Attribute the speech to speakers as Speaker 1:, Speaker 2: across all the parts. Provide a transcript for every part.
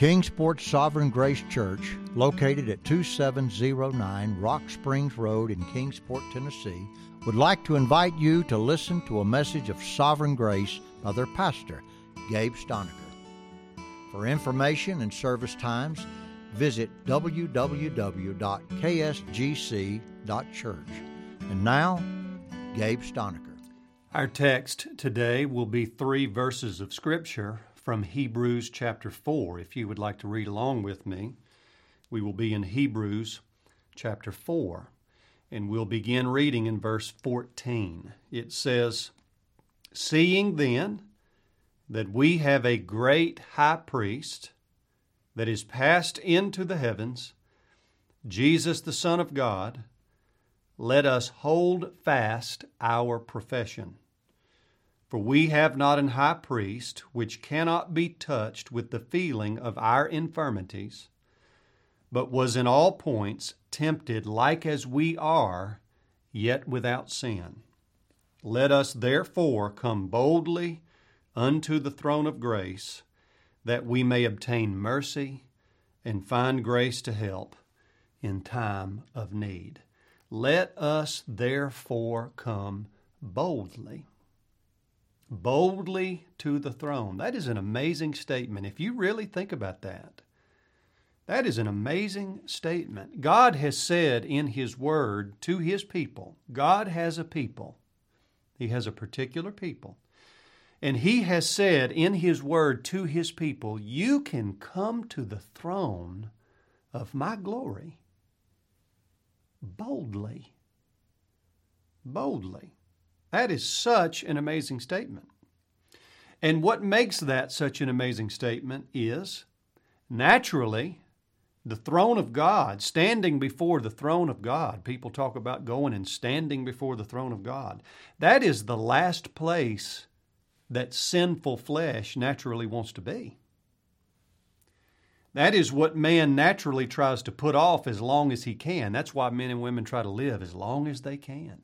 Speaker 1: Kingsport Sovereign Grace Church, located at 2709 Rock Springs Road in Kingsport, Tennessee, would like to invite you to listen to a message of sovereign grace by their pastor, Gabe Stalnaker. For information and service times, visit www.ksgc.church. And now, Gabe Stalnaker.
Speaker 2: Our text today will be three verses of Scripture from Hebrews chapter 4. If you would like to read along with me, we will be in Hebrews chapter 4, and we'll begin reading in verse 14. It says, Seeing then that we have a great high priest that is passed into the heavens, Jesus the Son of God, let us hold fast our profession. For we have not an high priest which cannot be touched with the feeling of our infirmities, but was in all points tempted like as we are, yet without sin. Let us therefore come boldly unto the throne of grace, that we may obtain mercy and find grace to help in time of need. Let us therefore come boldly boldly to the throne. That is an amazing statement. If you really think about that, that is an amazing statement. God has said in His Word to His people, God has a people. He has a particular people. And He has said in His Word to His people, You can come to the throne of my glory boldly. Boldly. That is such an amazing statement. And what makes that such an amazing statement is naturally the throne of God, standing before the throne of God. People talk about going and standing before the throne of God. That is the last place that sinful flesh naturally wants to be. That is what man naturally tries to put off as long as he can. That's why men and women try to live as long as they can.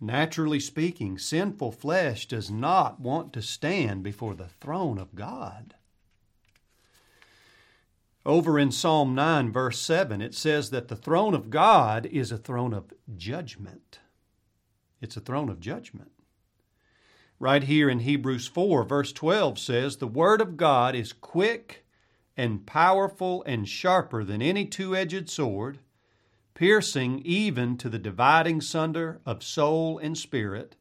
Speaker 2: Naturally speaking, sinful flesh does not want to stand before the throne of God. Over in Psalm 9, verse 7, it says that the throne of God is a throne of judgment. It's a throne of judgment. Right here in Hebrews 4, verse 12 says, The Word of God is quick and powerful and sharper than any two edged sword piercing even to the dividing sunder of soul and spirit,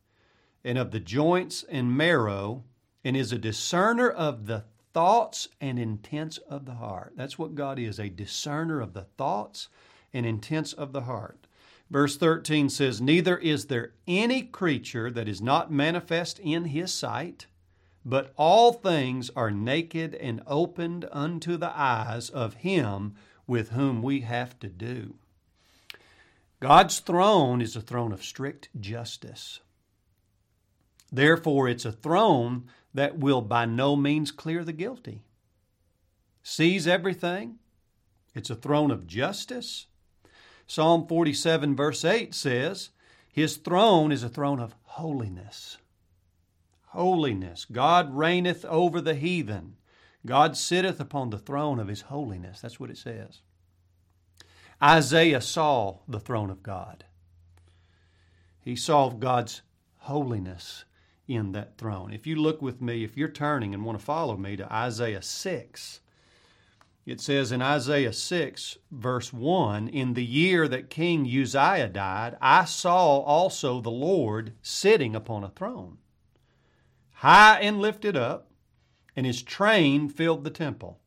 Speaker 2: and of the joints and marrow, and is a discerner of the thoughts and intents of the heart. That's what God is a discerner of the thoughts and intents of the heart. Verse 13 says, Neither is there any creature that is not manifest in his sight, but all things are naked and opened unto the eyes of him with whom we have to do. God's throne is a throne of strict justice. Therefore, it's a throne that will by no means clear the guilty. Sees everything. It's a throne of justice. Psalm 47, verse 8 says, His throne is a throne of holiness. Holiness. God reigneth over the heathen. God sitteth upon the throne of His holiness. That's what it says. Isaiah saw the throne of God. He saw God's holiness in that throne. If you look with me, if you're turning and want to follow me to Isaiah 6, it says in Isaiah 6, verse 1 In the year that King Uzziah died, I saw also the Lord sitting upon a throne, high and lifted up, and his train filled the temple.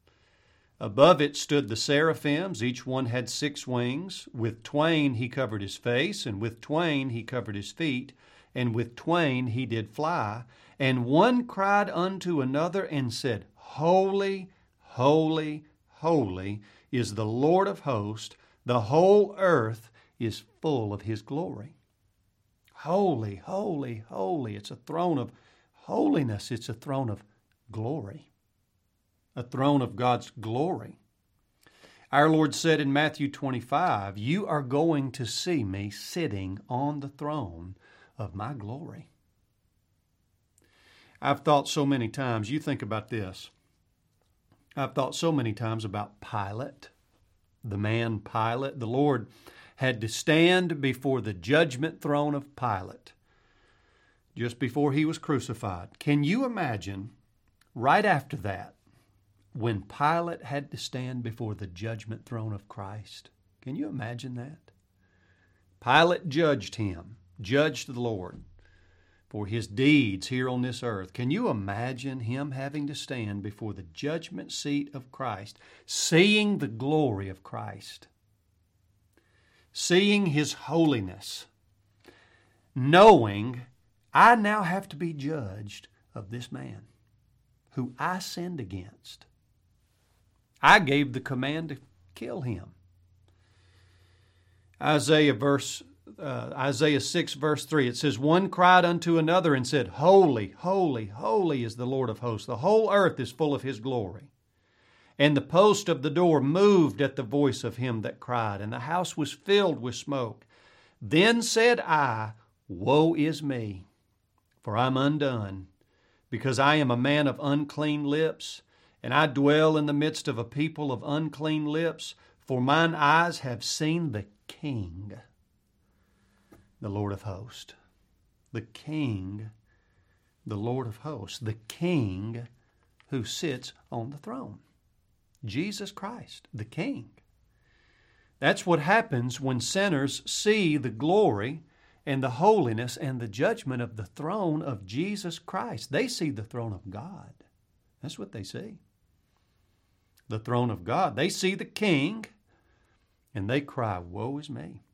Speaker 2: Above it stood the seraphims. Each one had six wings. With twain he covered his face, and with twain he covered his feet, and with twain he did fly. And one cried unto another and said, Holy, holy, holy is the Lord of hosts. The whole earth is full of his glory. Holy, holy, holy. It's a throne of holiness, it's a throne of glory a throne of God's glory. Our Lord said in Matthew 25, You are going to see me sitting on the throne of my glory. I've thought so many times, you think about this. I've thought so many times about Pilate, the man Pilate. The Lord had to stand before the judgment throne of Pilate just before he was crucified. Can you imagine right after that when Pilate had to stand before the judgment throne of Christ? Can you imagine that? Pilate judged him, judged the Lord for his deeds here on this earth. Can you imagine him having to stand before the judgment seat of Christ, seeing the glory of Christ, seeing his holiness, knowing I now have to be judged of this man who I sinned against? I gave the command to kill him. Isaiah verse uh, Isaiah 6, verse 3, it says, One cried unto another and said, Holy, holy, holy is the Lord of hosts. The whole earth is full of his glory. And the post of the door moved at the voice of him that cried, and the house was filled with smoke. Then said I, Woe is me, for I'm undone, because I am a man of unclean lips, and I dwell in the midst of a people of unclean lips, for mine eyes have seen the King the Lord of hosts. The King, the Lord of hosts. The King who sits on the throne. Jesus Christ, the King. That's what happens when sinners see the glory and the holiness and the judgment of the throne of Jesus Christ. They see the throne of God. That's what they see. The throne of God. They see the King and they cry, Woe is me.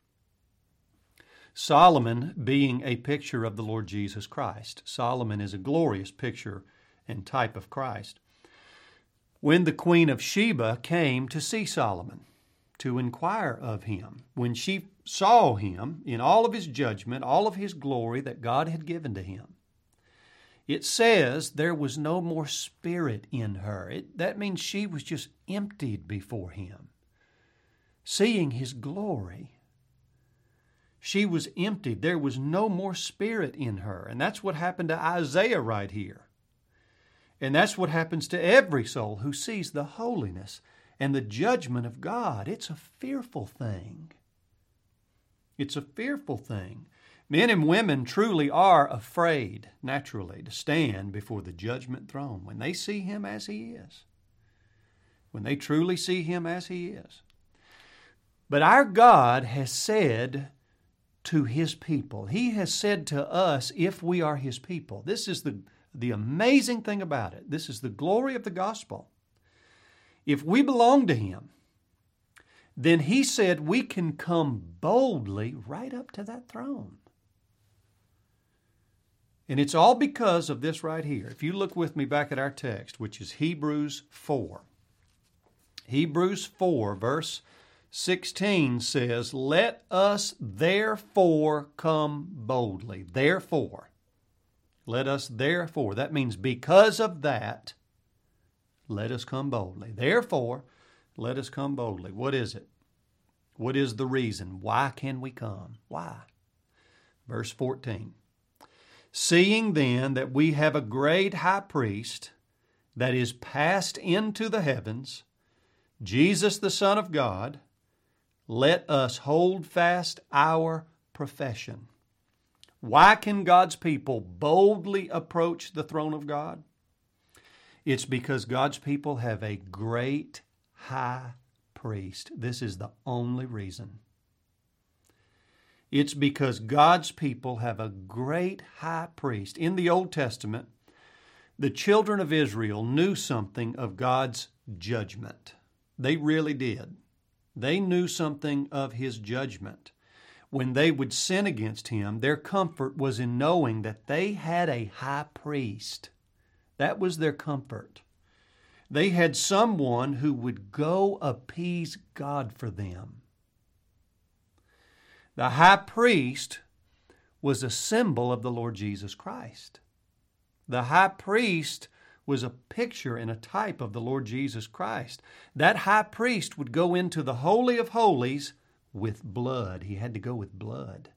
Speaker 2: Solomon being a picture of the Lord Jesus Christ. Solomon is a glorious picture and type of Christ. When the Queen of Sheba came to see Solomon, to inquire of him, when she saw him in all of his judgment, all of his glory that God had given to him, it says there was no more spirit in her. It, that means she was just emptied before him. Seeing his glory, she was emptied. There was no more spirit in her. And that's what happened to Isaiah right here. And that's what happens to every soul who sees the holiness and the judgment of God. It's a fearful thing. It's a fearful thing. Men and women truly are afraid, naturally, to stand before the judgment throne when they see Him as He is. When they truly see Him as He is. But our God has said to his people. He has said to us, if we are his people. This is the, the amazing thing about it. This is the glory of the gospel. If we belong to him, then he said we can come boldly right up to that throne. And it's all because of this right here. If you look with me back at our text, which is Hebrews 4. Hebrews 4, verse 16 says, Let us therefore come boldly. Therefore. Let us therefore. That means because of that, let us come boldly. Therefore, let us come boldly. What is it? What is the reason? Why can we come? Why? Verse 14. Seeing then that we have a great high priest that is passed into the heavens, Jesus the Son of God, let us hold fast our profession. Why can God's people boldly approach the throne of God? It's because God's people have a great high priest. This is the only reason. It's because God's people have a great high priest. In the Old Testament, the children of Israel knew something of God's judgment. They really did. They knew something of his judgment. When they would sin against him, their comfort was in knowing that they had a high priest. That was their comfort. They had someone who would go appease God for them. The high priest was a symbol of the Lord Jesus Christ. The high priest was a picture and a type of the Lord Jesus Christ. That high priest would go into the Holy of Holies with blood. He had to go with blood.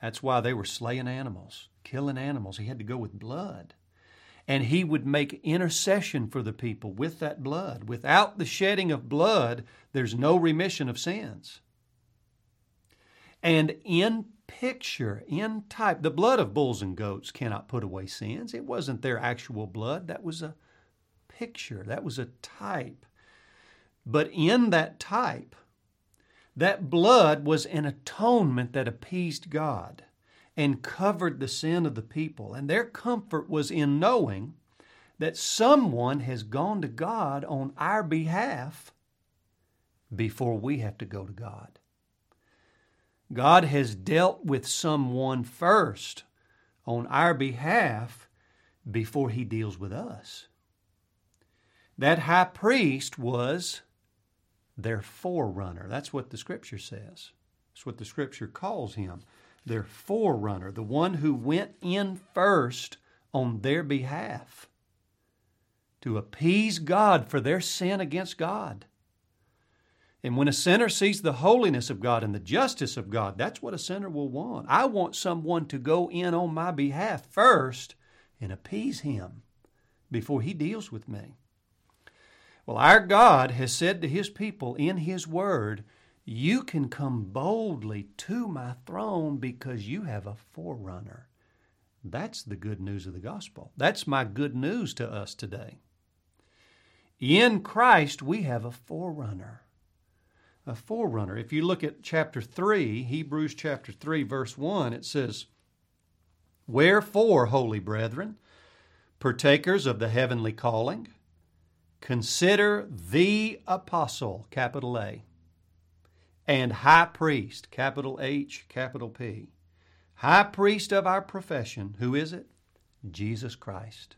Speaker 2: That's why they were slaying animals, killing animals. He had to go with blood. and he would make intercession for the people with that blood. Without the shedding of blood, there's no remission of sins. And in picture, in type, the blood of bulls and goats cannot put away sins. It wasn't their actual blood, that was a picture, that was a type. But in that type, that blood was an atonement that appeased God and covered the sin of the people. And their comfort was in knowing that someone has gone to God on our behalf before we have to go to God. God has dealt with someone first on our behalf before he deals with us. That high priest was their forerunner. That's what the scripture says. That's what the scripture calls him. Their forerunner, the one who went in first on their behalf to appease God for their sin against God. And when a sinner sees the holiness of God and the justice of God, that's what a sinner will want. I want someone to go in on my behalf first and appease him before he deals with me. Well, our God has said to his people in his word, You can come boldly to my throne because you have a forerunner. That's the good news of the gospel. That's my good news to us today. In Christ, we have a forerunner a forerunner. If you look at chapter 3, Hebrews chapter 3, verse 1, it says, Wherefore, holy brethren, partakers of the heavenly calling, consider the apostle, capital A, and high priest, capital H, capital P, high priest of our profession, who is it? Jesus Christ.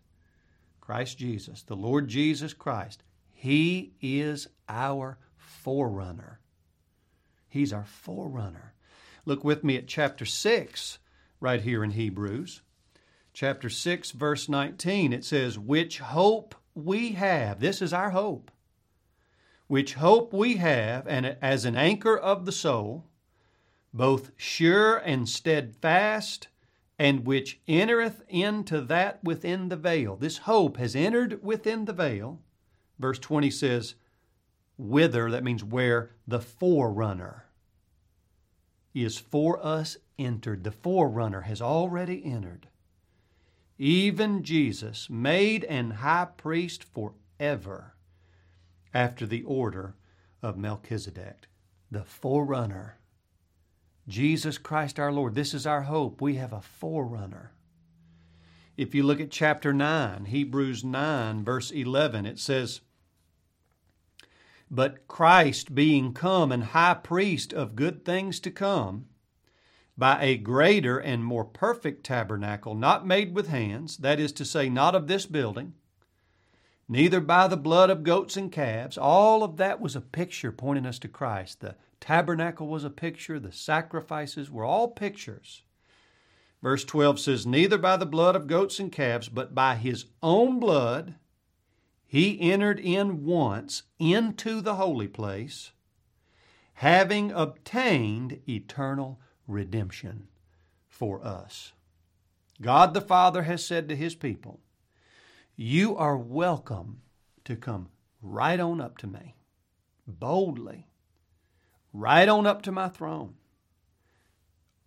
Speaker 2: Christ Jesus, the Lord Jesus Christ. He is our forerunner. He's our forerunner. Look with me at chapter 6, right here in Hebrews. Chapter 6, verse 19, it says, Which hope we have. This is our hope. Which hope we have, and as an anchor of the soul, both sure and steadfast, and which entereth into that within the veil. This hope has entered within the veil. Verse 20 says, whither, that means where the forerunner is for us entered. The forerunner has already entered. Even Jesus, made and high priest forever, after the order of Melchizedek. The forerunner. Jesus Christ our Lord. This is our hope. We have a forerunner. If you look at chapter 9, Hebrews 9, verse 11, it says, but Christ, being come and high priest of good things to come, by a greater and more perfect tabernacle, not made with hands, that is to say, not of this building, neither by the blood of goats and calves. All of that was a picture pointing us to Christ. The tabernacle was a picture, the sacrifices were all pictures. Verse 12 says, Neither by the blood of goats and calves, but by his own blood he entered in once into the holy place, having obtained eternal redemption for us. God the Father has said to his people, You are welcome to come right on up to me, boldly, right on up to my throne,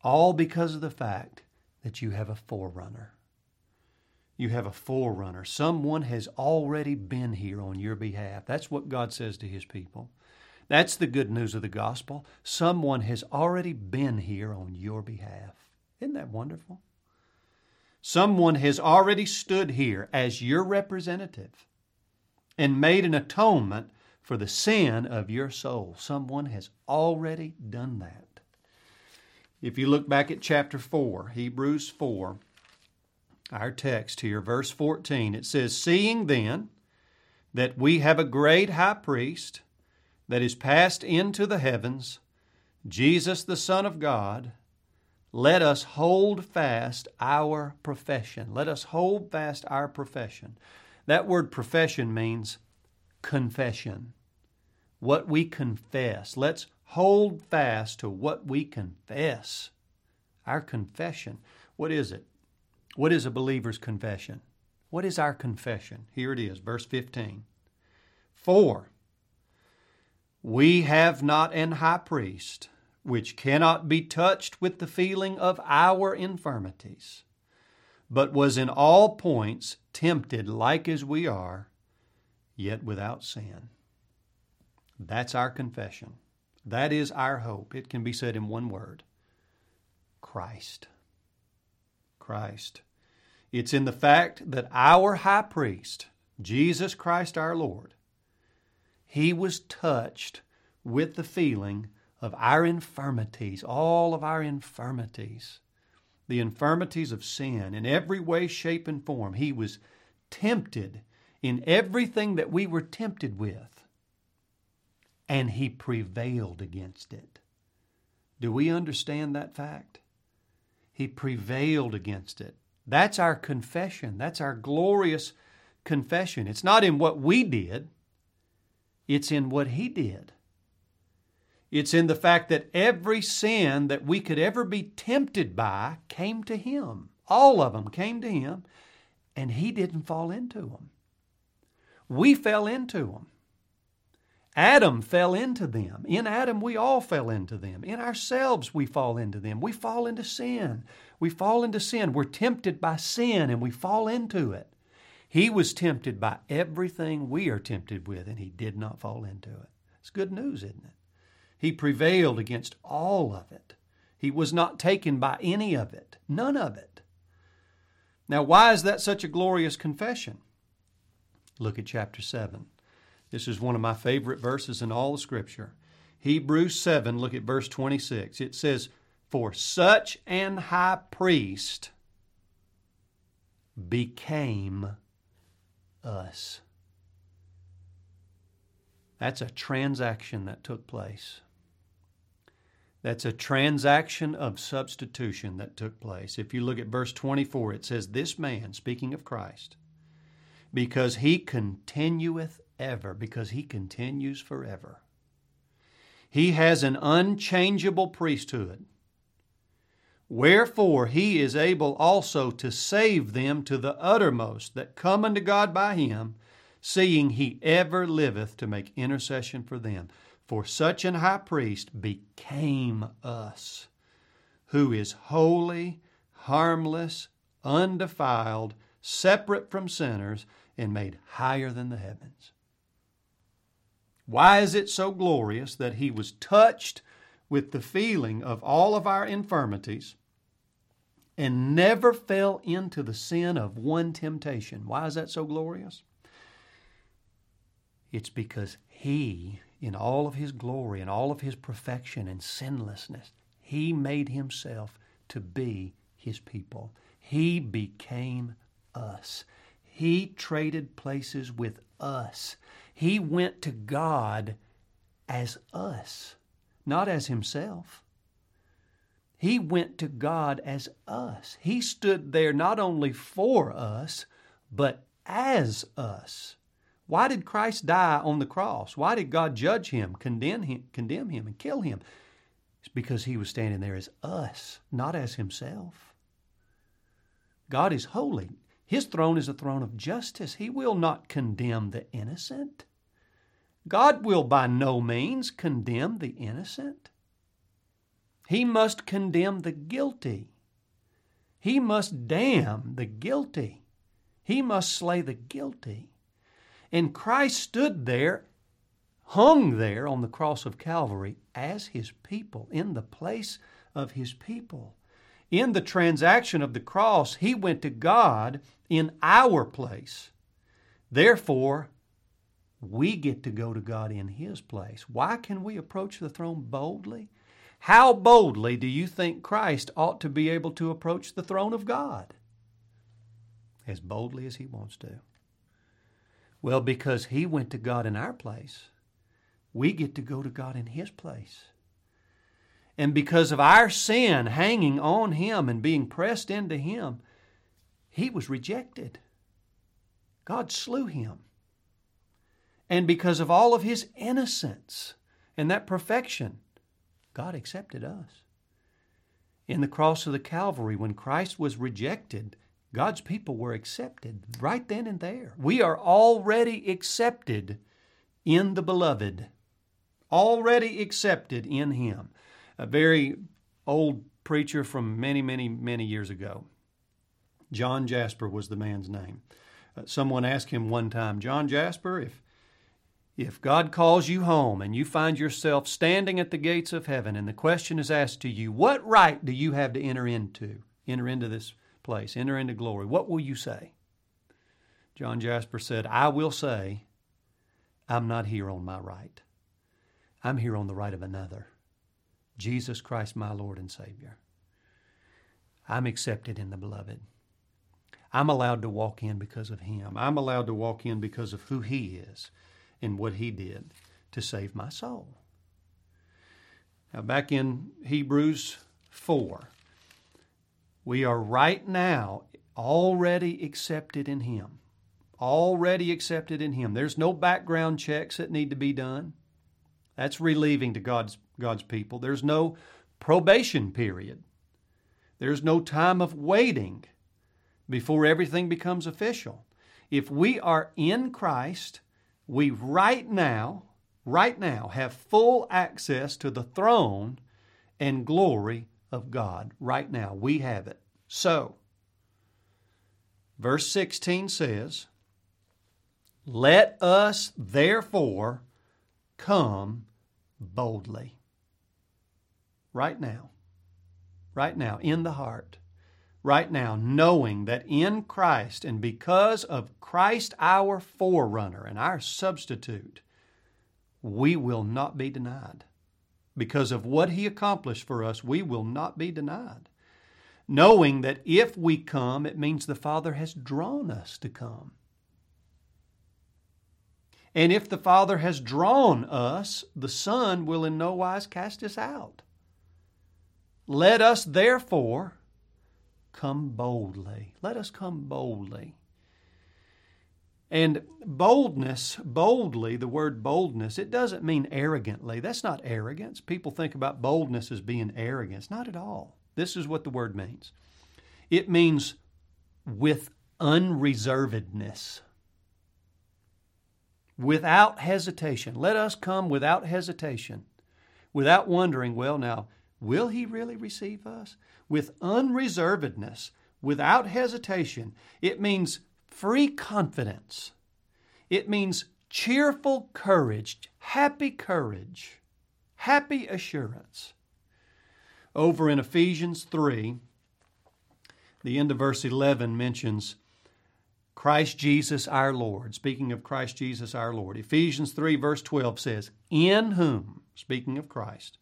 Speaker 2: all because of the fact that you have a forerunner. You have a forerunner. Someone has already been here on your behalf. That's what God says to His people. That's the good news of the gospel. Someone has already been here on your behalf. Isn't that wonderful? Someone has already stood here as your representative and made an atonement for the sin of your soul. Someone has already done that. If you look back at chapter 4, Hebrews 4, our text here, verse 14, it says, Seeing then that we have a great high priest that is passed into the heavens, Jesus the Son of God, let us hold fast our profession. Let us hold fast our profession. That word profession means confession. What we confess. Let's hold fast to what we confess. Our confession. What is it? What is a believer's confession? What is our confession? Here it is, verse 15. For we have not an high priest which cannot be touched with the feeling of our infirmities, but was in all points tempted like as we are, yet without sin. That's our confession. That is our hope. It can be said in one word Christ. Christ. It's in the fact that our high priest, Jesus Christ our Lord, he was touched with the feeling of our infirmities, all of our infirmities, the infirmities of sin in every way, shape, and form. He was tempted in everything that we were tempted with, and he prevailed against it. Do we understand that fact? He prevailed against it. That's our confession. That's our glorious confession. It's not in what we did, it's in what He did. It's in the fact that every sin that we could ever be tempted by came to Him. All of them came to Him, and He didn't fall into them. We fell into them. Adam fell into them. In Adam, we all fell into them. In ourselves, we fall into them. We fall into sin. We fall into sin. We're tempted by sin and we fall into it. He was tempted by everything we are tempted with, and he did not fall into it. It's good news, isn't it? He prevailed against all of it. He was not taken by any of it, none of it. Now, why is that such a glorious confession? Look at chapter 7. This is one of my favorite verses in all the Scripture. Hebrews 7, look at verse 26. It says, For such an high priest became us. That's a transaction that took place. That's a transaction of substitution that took place. If you look at verse 24, it says, This man, speaking of Christ, because he continueth ever, because he continues forever. He has an unchangeable priesthood. Wherefore he is able also to save them to the uttermost that come unto God by him, seeing he ever liveth to make intercession for them. For such an high priest became us, who is holy, harmless, undefiled, separate from sinners, and made higher than the heavens. Why is it so glorious that he was touched with the feeling of all of our infirmities and never fell into the sin of one temptation? Why is that so glorious? It's because he, in all of his glory and all of his perfection and sinlessness, he made himself to be his people. He became us. He traded places with us. He went to God as us, not as himself. He went to God as us. He stood there not only for us, but as us. Why did Christ die on the cross? Why did God judge him, condemn him, condemn him and kill him? It's because he was standing there as us, not as himself. God is holy. His throne is a throne of justice. He will not condemn the innocent. God will by no means condemn the innocent. He must condemn the guilty. He must damn the guilty. He must slay the guilty. And Christ stood there, hung there on the cross of Calvary as his people, in the place of his people. In the transaction of the cross, he went to God in our place. Therefore, we get to go to God in His place. Why can we approach the throne boldly? How boldly do you think Christ ought to be able to approach the throne of God? As boldly as He wants to. Well, because He went to God in our place, we get to go to God in His place. And because of our sin hanging on Him and being pressed into Him, He was rejected. God slew Him. And because of all of His innocence and that perfection, God accepted us. In the cross of the Calvary, when Christ was rejected, God's people were accepted right then and there. We are already accepted in the beloved, already accepted in Him. A very old preacher from many, many, many years ago, John Jasper was the man's name. Uh, someone asked him one time, John Jasper, if if God calls you home and you find yourself standing at the gates of heaven and the question is asked to you, what right do you have to enter into? Enter into this place, enter into glory. What will you say? John Jasper said, I will say, I'm not here on my right. I'm here on the right of another. Jesus Christ, my Lord and Savior. I'm accepted in the beloved. I'm allowed to walk in because of Him. I'm allowed to walk in because of who He is and what He did to save my soul. Now, back in Hebrews 4, we are right now already accepted in Him. Already accepted in Him. There's no background checks that need to be done. That's relieving to God's, God's people. There's no probation period. There's no time of waiting before everything becomes official. If we are in Christ, we right now, right now, have full access to the throne and glory of God. Right now, we have it. So, verse 16 says, Let us therefore come boldly. Right now. Right now, in the heart right now, knowing that in Christ and because of Christ, our forerunner and our substitute, we will not be denied. Because of what He accomplished for us, we will not be denied. Knowing that if we come, it means the Father has drawn us to come. And if the Father has drawn us, the Son will in no wise cast us out. Let us therefore come boldly. Let us come boldly. And boldness, boldly, the word boldness, it doesn't mean arrogantly. That's not arrogance. People think about boldness as being arrogance. Not at all. This is what the word means it means with unreservedness, without hesitation. Let us come without hesitation, without wondering, well, now, will he really receive us? with unreservedness, without hesitation. It means free confidence. It means cheerful courage, happy courage, happy assurance. Over in Ephesians 3, the end of verse 11 mentions Christ Jesus our Lord. Speaking of Christ Jesus our Lord. Ephesians 3, verse 12 says, In whom, speaking of Christ,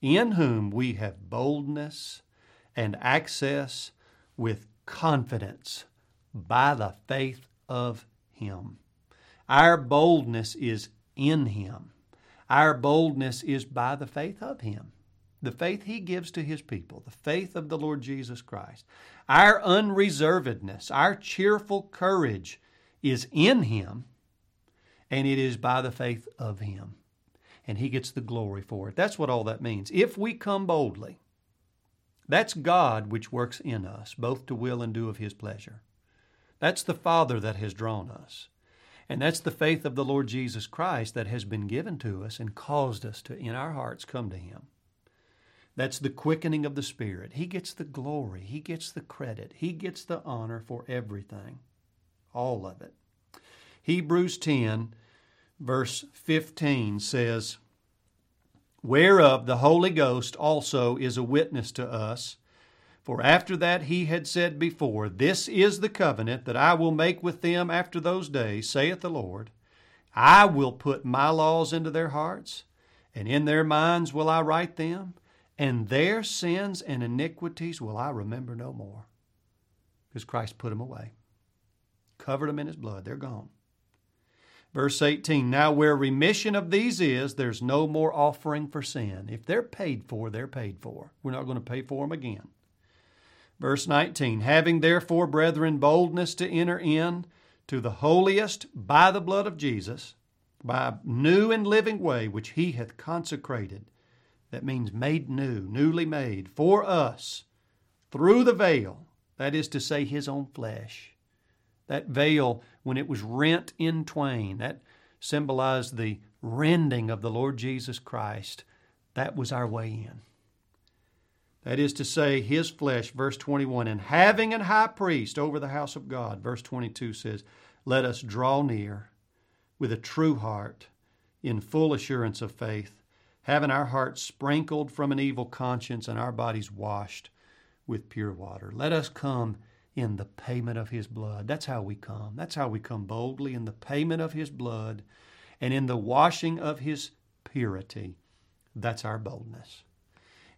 Speaker 2: in whom we have boldness and access with confidence by the faith of Him. Our boldness is in Him. Our boldness is by the faith of Him, the faith He gives to His people, the faith of the Lord Jesus Christ. Our unreservedness, our cheerful courage is in Him, and it is by the faith of Him. And He gets the glory for it. That's what all that means. If we come boldly, that's God which works in us, both to will and do of His pleasure. That's the Father that has drawn us. And that's the faith of the Lord Jesus Christ that has been given to us and caused us to, in our hearts, come to Him. That's the quickening of the Spirit. He gets the glory, He gets the credit, He gets the honor for everything, all of it. Hebrews 10, verse 15 says, whereof the Holy Ghost also is a witness to us. For after that he had said before, This is the covenant that I will make with them after those days, saith the Lord. I will put my laws into their hearts, and in their minds will I write them, and their sins and iniquities will I remember no more. Because Christ put them away, covered them in his blood. They're gone. Verse 18 Now, where remission of these is, there's no more offering for sin. If they're paid for, they're paid for. We're not going to pay for them again. Verse 19 Having therefore, brethren, boldness to enter in to the holiest by the blood of Jesus, by a new and living way which he hath consecrated. That means made new, newly made, for us, through the veil, that is to say, his own flesh. That veil, when it was rent in twain, that symbolized the rending of the Lord Jesus Christ. That was our way in. That is to say, his flesh, verse 21, and having an high priest over the house of God, verse 22 says, Let us draw near with a true heart, in full assurance of faith, having our hearts sprinkled from an evil conscience and our bodies washed with pure water. Let us come in the payment of his blood. That's how we come. That's how we come boldly in the payment of his blood and in the washing of his purity. That's our boldness.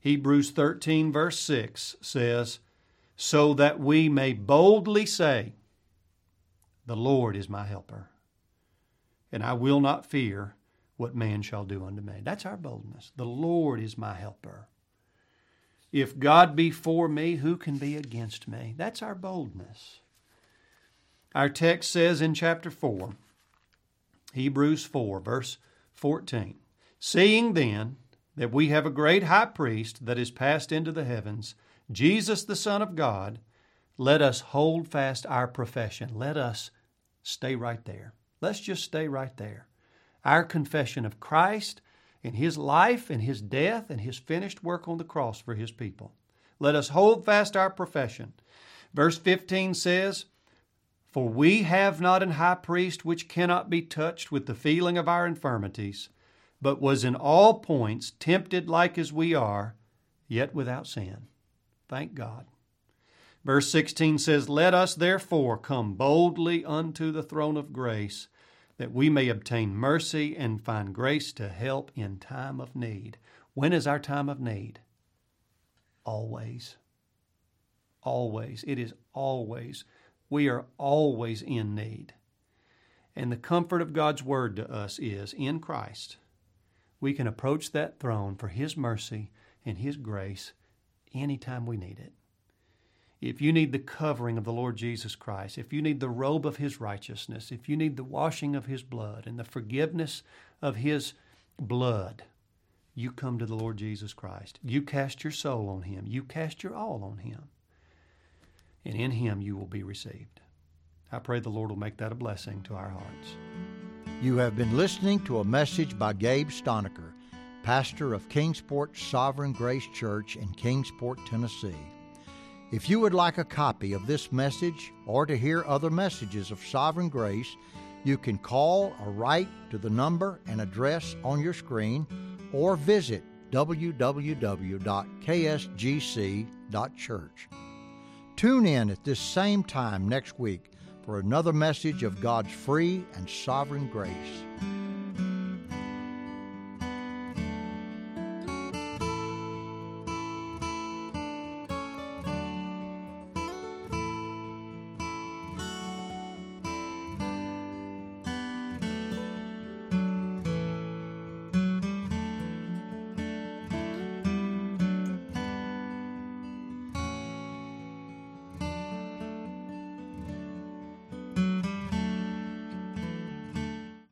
Speaker 2: Hebrews 13, verse 6 says, So that we may boldly say, The Lord is my helper, and I will not fear what man shall do unto me. That's our boldness. The Lord is my helper. If God be for me, who can be against me? That's our boldness. Our text says in chapter 4, Hebrews 4, verse 14, Seeing then that we have a great high priest that is passed into the heavens, Jesus the Son of God, let us hold fast our profession. Let us stay right there. Let's just stay right there. Our confession of Christ and His life and His death and His finished work on the cross for His people. Let us hold fast our profession. Verse 15 says, For we have not an high priest which cannot be touched with the feeling of our infirmities but was in all points tempted like as we are, yet without sin. Thank God. Verse 16 says, Let us therefore come boldly unto the throne of grace, that we may obtain mercy and find grace to help in time of need. When is our time of need? Always. Always. It is always. We are always in need. And the comfort of God's word to us is in Christ we can approach that throne for His mercy and His grace anytime we need it. If you need the covering of the Lord Jesus Christ, if you need the robe of His righteousness, if you need the washing of His blood and the forgiveness of His blood, you come to the Lord Jesus Christ. You cast your soul on Him. You cast your all on Him. And in Him you will be received. I pray the Lord will make that a blessing to our hearts.
Speaker 1: You have been listening to a message by Gabe Stalnaker, pastor of Kingsport Sovereign Grace Church in Kingsport, Tennessee. If you would like a copy of this message or to hear other messages of Sovereign Grace, you can call or write to the number and address on your screen or visit www.ksgc.church. Tune in at this same time next week for another message of God's free and sovereign grace.